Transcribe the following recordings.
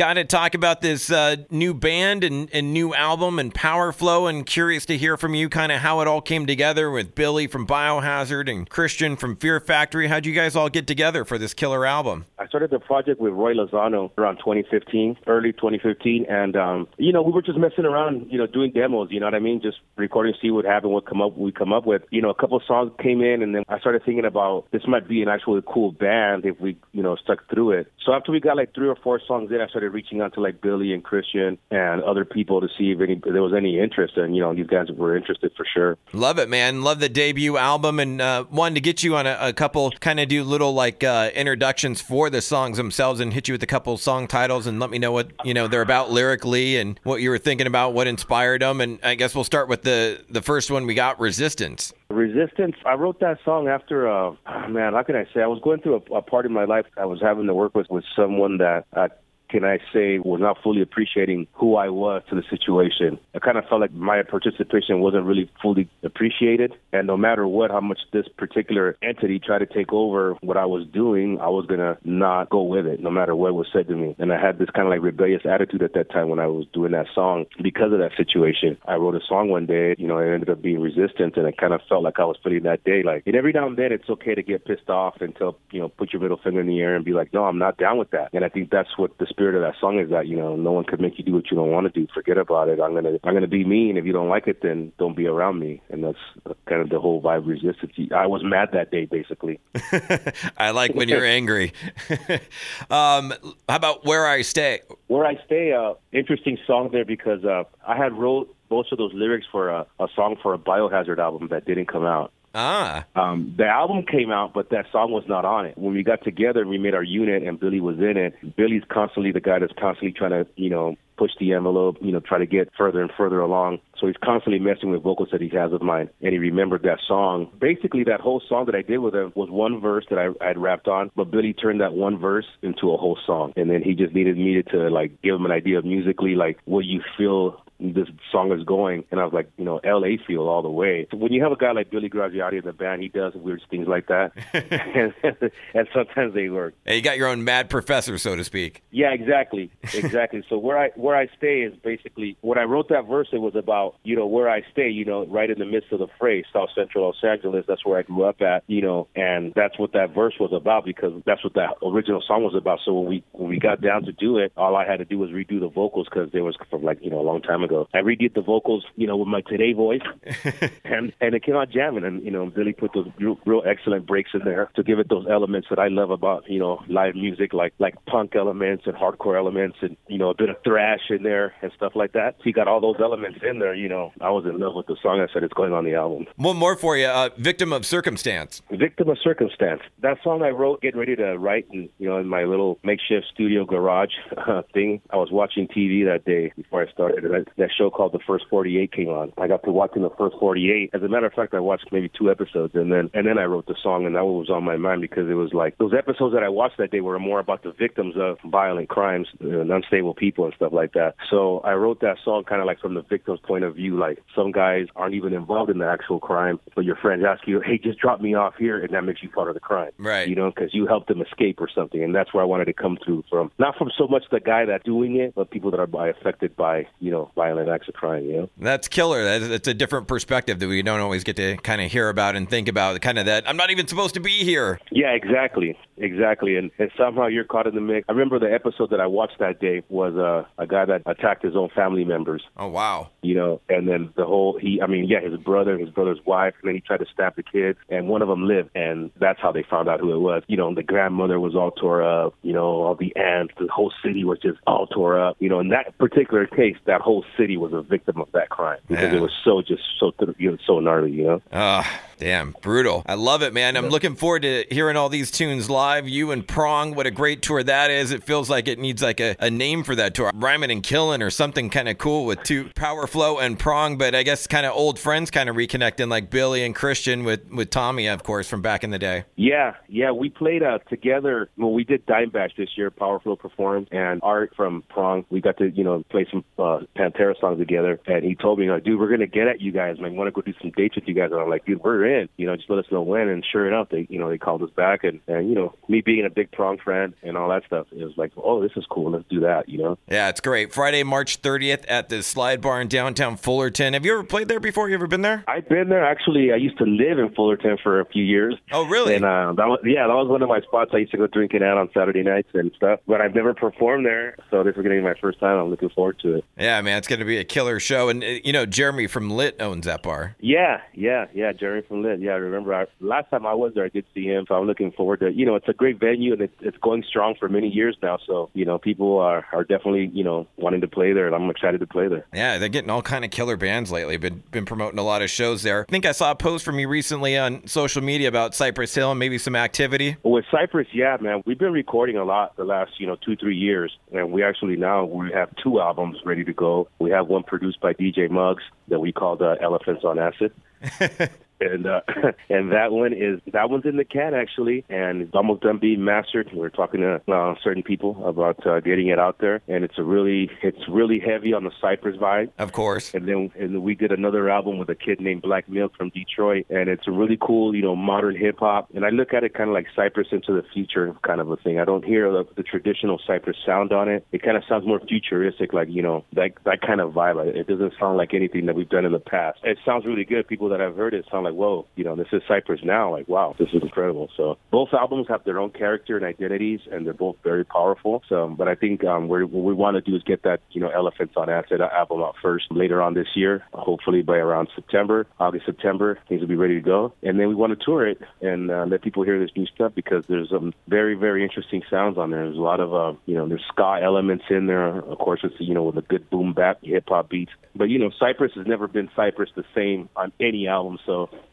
got to talk about this uh, new band and, and new album and Powerflo. And curious to hear from you kind of how it all came together with Billy from Biohazard and Christian from Fear Factory. How'd you guys all get together for this killer album? I started the project with Roy Lozano around 2015, early 2015, and um, you know we were just messing around, you know, doing demos. You know what I mean? Just recording, see what happened, what come up, we come up with. You know, a couple songs came in, and then I started thinking about this might be an actually cool band if we, you know, stuck through it. So after we got like three or four songs in, I started reaching out to like Billy and Christian and other people to see if, any, if there was any interest, and you know, these guys were interested for sure. Love it, man. Love the debut album, and uh, wanted to get you on a, a couple, kind of do little like uh, introductions for the songs themselves, and hit you with a couple song titles, and let me know what you know they're about lyrically, and what you were thinking about, what inspired them, and I guess we'll start with the the first one we got, Resistance. Resistance. I wrote that song after, uh, man, how can I say? I was going through a, a part in my life. I was having to work with with someone that uh, can I say, was not fully appreciating who I was to the situation. I kind of felt like my participation wasn't really fully appreciated. And no matter what, how much this particular entity tried to take over what I was doing, I was going to not go with it, no matter what was said to me. And I had this kind of like rebellious attitude at that time when I was doing that song because of that situation. I wrote a song one day, you know, it ended up being resistance. And it kind of felt like I was feeling that day. Like, and every now and then it's okay to get pissed off and tell, you know, put your middle finger in the air and be like, no, I'm not down with that. And I think that's what the spirit of that song is that you know no one could make you do what you don't want to do. Forget about it. I'm gonna I'm gonna be me, and if you don't like it, then don't be around me. And that's kind of the whole vibe resistance. I was mad that day, basically. I like when you're angry. um, how about where I stay? Where I stay, uh, interesting song there because uh, I had wrote most of those lyrics for a, a song for a Biohazard album that didn't come out. Ah. Um, the album came out, but that song was not on it. When we got together we made our unit and Billy was in it, Billy's constantly the guy that's constantly trying to, you know, push the envelope, you know, try to get further and further along. So he's constantly messing with vocals that he has of mine. And he remembered that song. Basically, that whole song that I did with him was one verse that I had rapped on, but Billy turned that one verse into a whole song. And then he just needed me to, like, give him an idea of musically, like, what you feel this song is going. And I was like, you know, LA feel all the way. So when you have a guy like Billy Graziadei in the band, he does weird things like that. and, and sometimes they work. Hey, you got your own mad professor, so to speak. Yeah, exactly. Exactly. so where I where I stay is basically when I wrote that verse it was about, you know, where I stay, you know, right in the midst of the phrase, South Central Los Angeles, that's where I grew up at, you know, and that's what that verse was about because that's what that original song was about. So when we when we got down to do it, all I had to do was redo the vocals because they was from like, you know, a long time ago ago. I redid the vocals, you know, with my today voice, and and it came out jamming. And you know, Billy put those real, real excellent breaks in there to give it those elements that I love about you know live music, like like punk elements and hardcore elements, and you know a bit of thrash in there and stuff like that. So he got all those elements in there. You know, I was in love with the song. I said it's going on the album. One more for you, uh, "Victim of Circumstance." "Victim of Circumstance." That song I wrote, getting ready to write, and you know, in my little makeshift studio garage uh, thing. I was watching TV that day before I started, and I, that show called The First 48 came on. I got to watching The First 48. As a matter of fact, I watched maybe two episodes, and then and then I wrote the song, and that was on my mind because it was like those episodes that I watched that day were more about the victims of violent crimes and unstable people and stuff like that. So I wrote that song kind of like from the victim's point of view. Like some guys aren't even involved in the actual crime, but your friends ask you, "Hey, just drop me off here," and that makes you part of the crime, right? You know, because you helped them escape or something, and that's where I wanted to come through from. Not from so much the guy that's doing it, but people that are by affected by you know violent acts of crime. You know, that's killer. That's, a different perspective that we don't always get to kind of hear about and think about. Kind of that I'm not even supposed to be here. Yeah, exactly, exactly. And and somehow you're caught in the mix. I remember the episode that I watched that day was uh, a guy that attacked his own family members. Oh wow. You know, and then the whole he, I mean, yeah, his brother, his brother's wife, and then he tried to stab the kids, and one of them lived, and that's how they found out who it was. You know, the grandmother was all tore up. You know, all the aunts, the whole city was just all tore up. You know, in that particular case, that whole city was a victim of that crime because yeah. it was so just so you know, so gnarly. You know. Ah. Uh. Damn, brutal. I love it, man. I'm looking forward to hearing all these tunes live. You and Prong, what a great tour that is. It feels like it needs like a, a name for that tour. Rhyming and Killing or something kind of cool with two Powerflo and Prong, but I guess kind of old friends kind of reconnecting like Billy and Christian with, with Tommy, of course, from back in the day. Yeah, yeah. We played uh, together when we did Dime Bash this year. Powerflo performed and Art from Prong. We got to, you know, play some uh, Pantera songs together. And he told me, like, dude, we're going to get at you guys. Man, We want to go do some dates with you guys. And I'm like, dude, we're in. You know, just let us know when. And sure enough, they you know they called us back, and and you know me being a big prong fan and all that stuff, it was like, oh, this is cool. Let's do that. You know. Yeah, it's great. Friday, March 30th at the Slide Bar in downtown Fullerton. Have you ever played there before? You ever been there? I've been there. Actually, I used to live in Fullerton for a few years. Oh, really? And uh, that was yeah, that was one of my spots. I used to go drinking out on Saturday nights and stuff. But I've never performed there, so this is going to be my first time. I'm looking forward to it. Yeah, man, it's going to be a killer show. And uh, you know, Jeremy from Lit owns that bar. Yeah, yeah, yeah. Jeremy from Yeah, I remember. I, last time I was there, I did see him. So I'm looking forward to. You know, it's a great venue and it's, it's going strong for many years now. So you know, people are are definitely you know wanting to play there, and I'm excited to play there. Yeah, they're getting all kind of killer bands lately. Been been promoting a lot of shows there. I think I saw a post from you recently on social media about Cypress Hill and maybe some activity. With Cypress, yeah, man, we've been recording a lot the last you know two three years, and we actually now we have two albums ready to go. We have one produced by DJ Muggs that we called uh, Elephants on Acid. and uh, and that one is that one's in the can actually, and it's almost done being mastered. We're talking to uh, certain people about uh, getting it out there, and it's a really it's really heavy on the Cypress vibe. Of course. And then and we did another album with a kid named Black Milk from Detroit, and it's a really cool, you know, modern hip hop. And I look at it kind of like Cypress into the future kind of a thing. I don't hear the, the traditional Cypress sound on it. It kind of sounds more futuristic, like you know that that kind of vibe. It doesn't sound like anything that we've done in the past. It sounds really good. People that have heard it sound like, whoa, you know, this is Cypress now. Like, wow, this is incredible. So both albums have their own character and identities, and they're both very powerful. So, but I think um, what we want to do is get that, you know, Elephants on Acid album out first later on this year, hopefully by around September, August, September, things will be ready to go. And then we want to tour it and uh, let people hear this new stuff because there's some very, very interesting sounds on there. There's a lot of, uh, you know, there's ska elements in there. Of course, it's, you know, with a good boom bap hip hop beats. But, you know, Cypress has never been Cypress the same on any album. So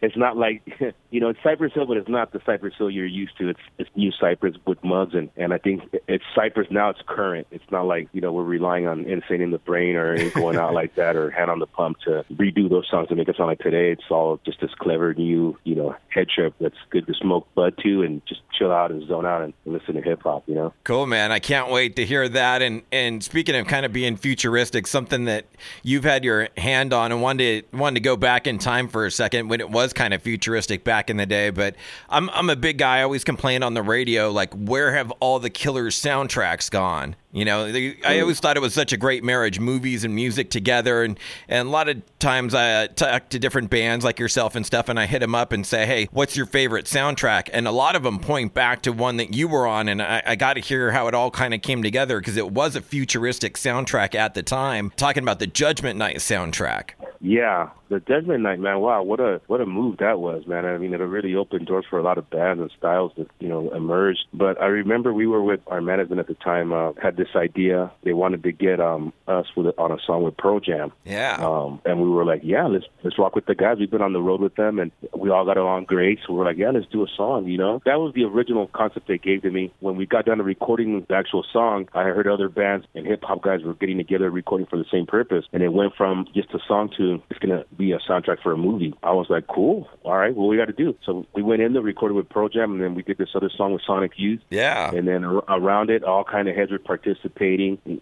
it's not like you know it's Cypress Hill, but it's not the Cypress Hill you're used to. It's it's new Cypress with Muggs, and and I think it's Cypress now. It's current. It's not like you know we're relying on Insane in the Brain or going out like that or Hand on the Pump to redo those songs to make it sound like today. It's all just this clever new you know head trip that's good to smoke bud to and just chill out and zone out and listen to hip hop. You know. Cool, man. I can't wait to hear that. And and speaking of kind of being futuristic, something that you've had your hand on and wanted wanted to go back in time for a second when it was kind of futuristic back in the day. But I'm I'm a big guy. I always complain on the radio like, where have all the killers soundtracks gone? You know, they, I always thought it was such a great marriage, movies and music together. And, and a lot of times I uh, talk to different bands like yourself and stuff, and I hit them up and say, hey, what's your favorite soundtrack? And a lot of them point back to one that you were on. And I, I got to hear how it all kind of came together because it was a futuristic soundtrack at the time, talking about the Judgment Night soundtrack. Yeah, the Judgment Night, man. Wow, what a what a move that was, man. I mean, it really opened doors for a lot of bands and styles that you know emerged. But I remember we were with our management at the time uh, had this idea. They wanted to get um us with on a song with Pearl Jam. Yeah. Um, and we were like, yeah, let's let's rock with the guys. We've been on the road with them, and we all got along great. So we're like, yeah, let's do a song. You know, that was the original concept they gave to me. When we got done to recording the actual song, I heard other bands and hip hop guys were getting together recording for the same purpose, and it went from just a song to it's gonna be a soundtrack for a movie. I was like, cool. All right, what we got to do? So we went in there, recorded with Pearl Jam, and then we did this other song with Sonic Youth. Yeah. And then ar- around it, all kind of heads were participating,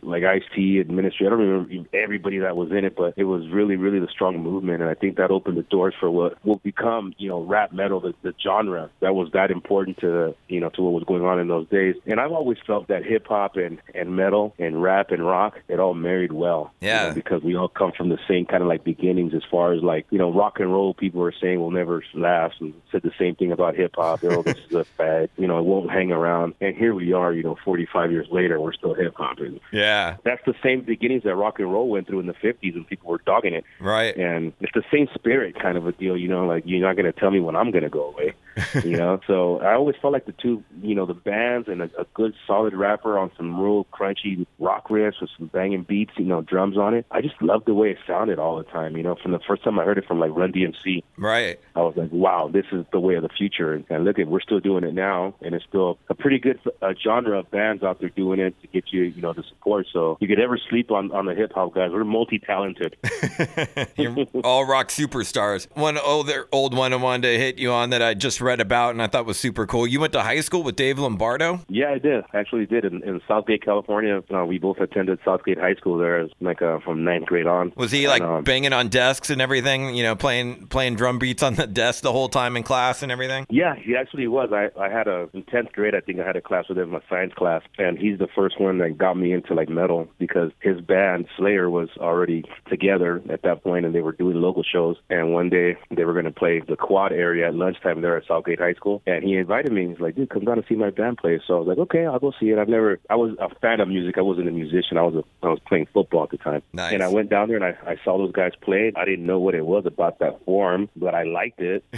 like Ice T and Ministry. I don't remember everybody that was in it, but it was really, really the strong movement, and I think that opened the doors for what will become, you know, rap metal, the, the genre that was that important to, you know, to what was going on in those days. And I've always felt that hip hop and and metal and rap and rock, it all married well. you Yeah. know, because we all come from the same kind of like beginnings as far as like you know rock and roll people are saying will never last and said the same thing about hip hop oh this is a fad you know it won't hang around and here we are you know 45 years later we're still hip hop and Yeah. that's the same beginnings that rock and roll went through in the 50s when people were dogging it Right. and it's the same spirit kind of a deal you know like you're not going to tell me when i'm going to go away you know so i always felt like the two you know the bands and a, a good solid rapper on some real crunchy rock riffs with some banging beats you know drums on it i just loved the way it sounded all the time you know from the first time i heard it from like run dmc Right. I was like, wow, this is the way of the future. And, and look at, we're still doing it now, and it's still a pretty good uh, genre of bands out there doing it to get you, you know, the support. So you could ever sleep on on the hip hop guys. We're multi talented. All rock superstars. One other old one I wanted to hit you on that I just read about and I thought was super cool. You went to high school with Dave Lombardo? Yeah, I did. I actually did in, in Southgate, California. Uh, we both attended Southgate High School there, like uh, from ninth grade on. Was he like And, um, banging on desks and everything? You know, playing playing drum beats on the desk the whole time in class and everything. Yeah, he actually was. I I had a in tenth grade. I think I had a class with him, a science class, and he's the first one that got me into like metal because his band Slayer was already together at that point, and they were doing local shows. And one day they were going to play the quad area at lunchtime there at Southgate High School, and he invited me. He's like, "Dude, come down and see my band play." So I was like, "Okay, I'll go see it." I've never. I was a fan of music. I wasn't a musician. I was a, I was playing football at the time. Nice. And I went down there and I, I saw those guys play. I didn't know what it was about that form, but I liked it.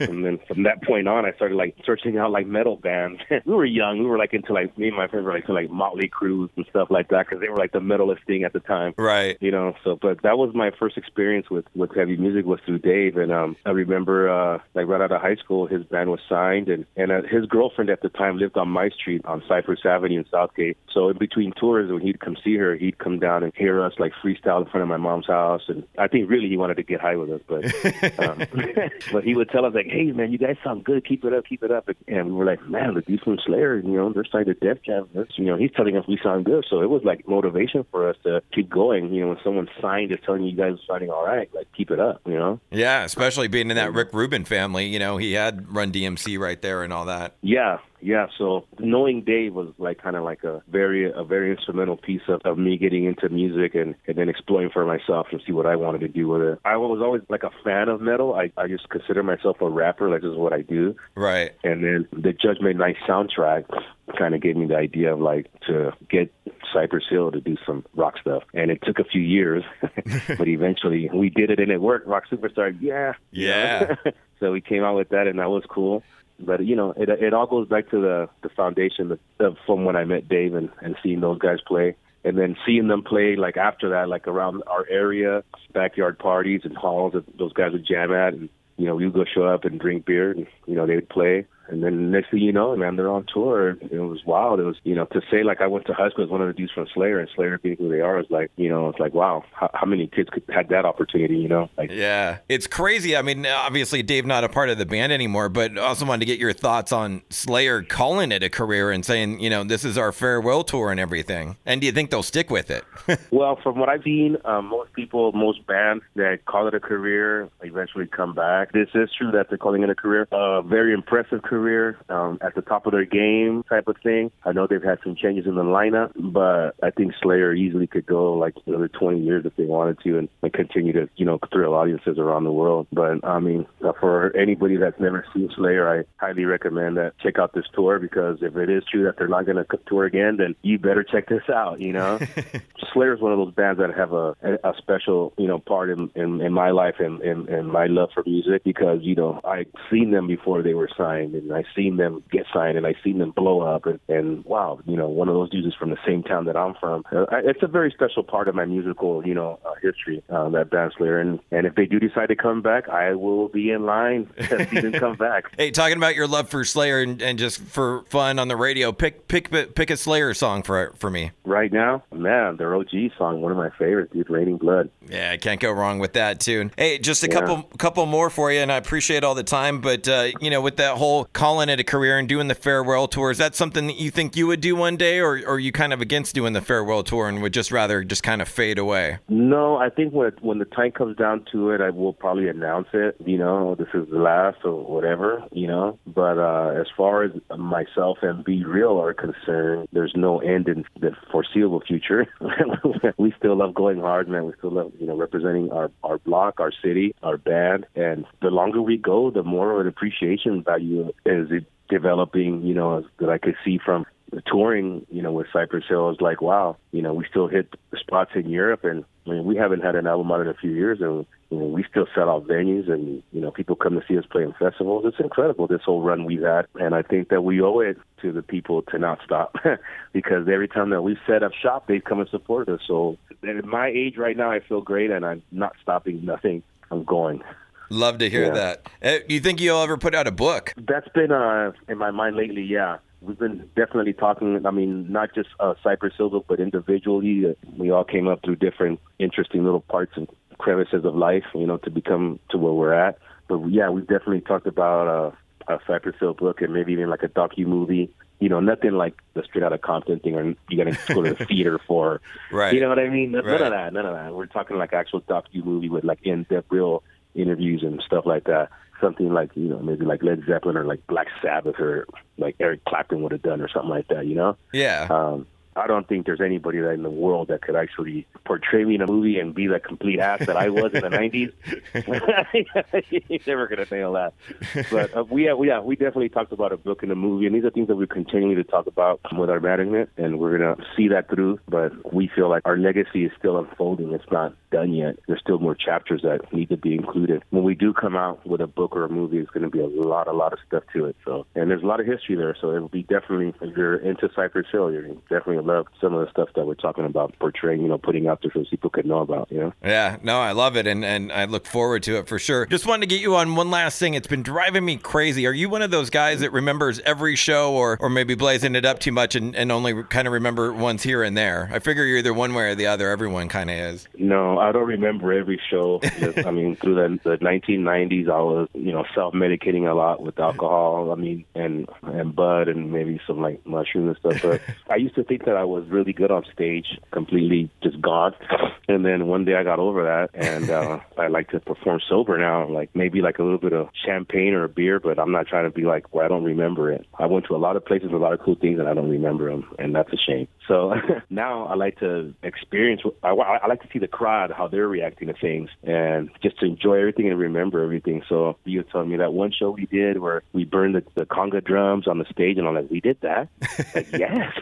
and then from that point on, I started like searching out like metal bands. we were young. We were like into like me and my friends were like into like Motley Crue and stuff like that because they were like the metalist thing at the time. Right. You know, so but that was my first experience with with heavy music was through Dave, and um, I remember uh, like right out of high school, his band was signed, and and uh, his girlfriend at the time lived on my street on Cypress Avenue in Southgate. So in between tours, when he'd come see her, he'd come down and hear us like freestyle in front of my mom's house, and I think really he wanted to get high with us, but um, but he would tell us like, hey man, you guys sound good, keep it up, keep it up, and we were like, man, the dudes from Slayer, you know, they're signed to Def Jam, you know, he's telling us we sound good, so it was like motivation for us to keep going. You know, when someone signed is telling you guys are sounding all right, like keep it up, you know. Yeah, especially being in that mm-hmm. Rick Rubin family. You know, he had Run DMC right there and all that. Yeah, yeah. So knowing Dave was like kind of like a very a very instrumental piece of, of me getting into music and, and then exploring for myself and see what I wanted to do with it. I was always like a fan of metal. I, I just consider myself a rapper, like this is what I do. Right. And then the Judgment Night soundtrack kind of gave me the idea of like to get Cypress Hill to do some rock stuff. And it took a few years, but eventually we did it and it worked. Rock Superstar, yeah. Yeah. so we came out with that and that was cool. But you know, it it all goes back to the the foundation of, from when I met Dave and, and seeing those guys play. And then seeing them play like after that, like around our area, backyard parties and halls that those guys would jam at and you know, we would go show up and drink beer and, you know, they would play. And then next thing you know, man, they're on tour. It was wild. It was, you know, to say like I went to high school with one of the dudes from Slayer and Slayer being who they are is like, you know, it's like, wow, how, how many kids could had that opportunity, you know? Like, Yeah, it's crazy. I mean, obviously Dave not a part of the band anymore, but also wanted to get your thoughts on Slayer calling it a career and saying, you know, this is our farewell tour and everything. And do you think they'll stick with it? Well, from what I've seen, um, most people, most bands that call it a career eventually come back. This is true that they're calling it a career. A very impressive career um, at the top of their game type of thing. I know they've had some changes in the lineup, but I think Slayer easily could go like another 20 years if they wanted to and, and continue to, you know, thrill audiences around the world. But I mean, uh, for anybody that's never seen Slayer, I highly recommend that check out this tour because if it is true that they're not going to tour again, then you better check this out, you know? Slayer is one of those bands that have a a special you know part in in, in my life and, and and my love for music because you know I seen them before they were signed and I seen them get signed and I seen them blow up and, and wow you know one of those dudes is from the same town that I'm from. Uh, I, it's a very special part of my musical you know uh, history uh, that band Slayer and and if they do decide to come back, I will be in line to see them come back. hey, talking about your love for Slayer and, and just for fun on the radio, pick pick pick a Slayer song for for me. Right now, man, their OG song, one of my favorites, dude, Raining Blood. Yeah, I can't go wrong with that tune. Hey, just a Yeah. couple couple more for you, and I appreciate all the time. But uh, you know, with that whole calling it a career and doing the farewell tour, is that something that you think you would do one day, or, or are you kind of against doing the farewell tour and would just rather just kind of fade away? No, I think when when the time comes down to it, I will probably announce it. You know, this is the last or whatever. You know, but uh, as far as myself and B-Real are concerned, there's no end in the foreseeable future. we still love going hard, man. We still love you know representing our our block, our city, our band, and the longer we go, the more of an appreciation value is it developing. You know, that I could see from the touring, you know, with Cypress Hill I was like, wow, you know, we still hit spots in Europe, and I mean, we haven't had an album out in a few years, and you know, we still sell out venues, and you know, people come to see us play in festivals. It's incredible this whole run we've had, and I think that we owe it to the people to not stop, because every time that we set up shop, they come and support us. So at my age right now, I feel great, and I'm not stopping nothing. I'm going. Love to hear Yeah. that. Uh, you think you'll ever put out a book? That's been uh, in my mind lately. Yeah, we've been definitely talking. I mean, not just uh, Cypress Hill, but individually. Uh, we all came up through different interesting little parts and crevices of life, you know, to become to where we're at. But yeah, we've definitely talked about uh, a Cypress Hill book and maybe even like a docu movie. You know, nothing like the straight out of Compton thing, or you got to go to the theater for. Right. You know what I mean? None Right. of that. None of that. We're talking like actual docu movie with like in-depth real interviews and stuff like that. Something like you know maybe like Led Zeppelin or like Black Sabbath or like Eric Clapton would have done or something like that. You know. Yeah. Um, I don't think there's anybody in the world that could actually portray me in a movie and be the complete ass that I was in the '90s. You're never gonna nail that. But uh, we, have, we, yeah, we definitely talked about a book and a movie, and these are things that we continue to talk about with our management, and we're gonna see that through. But we feel like our legacy is still unfolding; it's not done yet. There's still more chapters that need to be included. When we do come out with a book or a movie, it's to be a lot, a lot of stuff to it. So, and there's a lot of history there. So it'll be definitely if you're into Cypress Hill, you're definitely love some of the stuff that we're talking about portraying, you know, putting out there so people could know about. You know. Yeah, no, I love it, and, and I look forward to it for sure. Just wanted to get you on one last thing. It's been driving me crazy. Are you one of those guys that remembers every show, or or maybe blazing it up too much and, and only kind of remember ones here and there? I figure you're either one way or the other. Everyone kind of is. No, I don't remember every show. Just, I mean, through the, the 1990s, I was, you know, self-medicating a lot with alcohol. I mean, and and bud and maybe some like mushrooms and stuff. But I used to think that I was really good on stage, completely just gone. And then one day I got over that, and uh, I like to perform sober now. Like maybe like a little bit of champagne or a beer, but I'm not trying to be like well, I don't remember it. I went to a lot of places, a lot of cool things, and I don't remember them, and that's a shame. So now I like to experience. I, I like to see the crowd how they're reacting to things, and just to enjoy everything and remember everything. So you were telling me that one show we did where we burned the, the conga drums on the stage, and I'm like, we did that. like yes,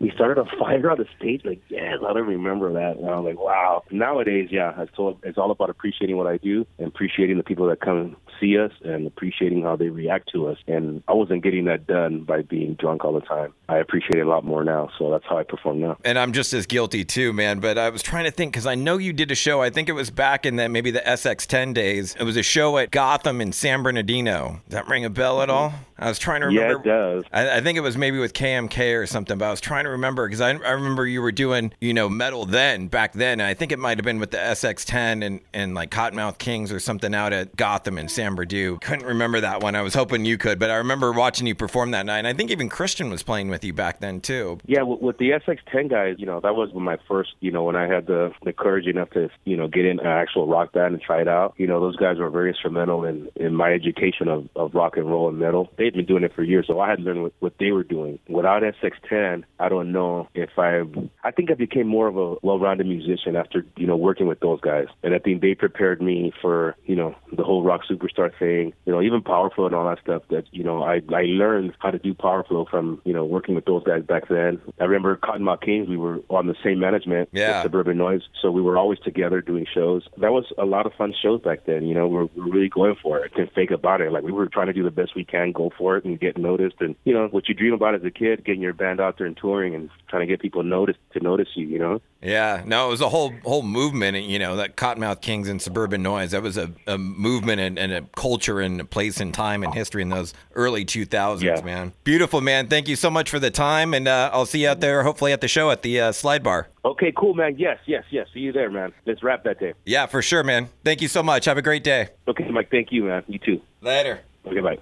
we started a fire on the stage. Like yes, I don't remember that. And I'm like, wow. Nowadays, yeah, it's all it's all about appreciating what I do and appreciating the people that come see us and appreciating how they react to us. And I wasn't getting that done by being drunk all the time. I appreciate it a lot more now. So that's how I perform now. And I'm just as guilty too, man. But I was trying to think because I know you did a show. I think it was back in the maybe the SX10 days. It was a show at Gotham in San Bernardino. Does that ring a bell at mm-hmm. all? I was trying to remember. Yeah, it does. I, I think it was maybe with KMK or something, but I was trying to remember because I, I remember you were doing, you know, metal then, back then. And I think it might have been with the SX10 and, and like Kottonmouth Kings or something out at Gotham in San Bernardino. Couldn't remember that one. I was hoping you could, but I remember watching you perform that night. And I think even Christian was playing with you back then too. Yeah, with, with the SX10 guys, you know, that was my first, you know, when I had the the courage enough to, you know, get in an actual rock band and try it out. You know, those guys were very instrumental in in my education of of rock and roll and metal. They'd been doing it for years, so I had learned what, what they were doing. Without SX10, I don't know if I. I think I became more of a well-rounded musician after, you know, working with those guys, and I think they prepared me for, you know, the whole rock superstar thing. You know, even power flow and all that stuff. That you know, I I learned how to do power flow from, you know, working with those guys back then. I remember Kottonmouth Kings. We were on the same management Yeah. Suburban Noize, so we were always together doing shows. That was a lot of fun shows back then. You know, we were, we were really going for it. Didn't fake about it. Like we were trying to do the best we can, go for it, and get noticed. And you know, what you dream about as a kid, getting your band out there and touring, and trying to get people noticed to notice you. You know. Yeah, no, it was a whole whole movement. You know, that Kottonmouth Kings and Suburban Noize. That was a, a movement and, and a culture and a place and time and history in those early 2000s, Yeah. man. Beautiful, man. Thank you so much for the time, and uh, I'll see you out there, hopefully at the show at the uh, Slide Bar. Okay, cool, man. Yes, yes, yes. See you there, man. Let's wrap that day. Yeah, for sure, man. Thank you so much. Have a great day. Okay, Mike. Thank you, man. You too. Later. Okay, bye.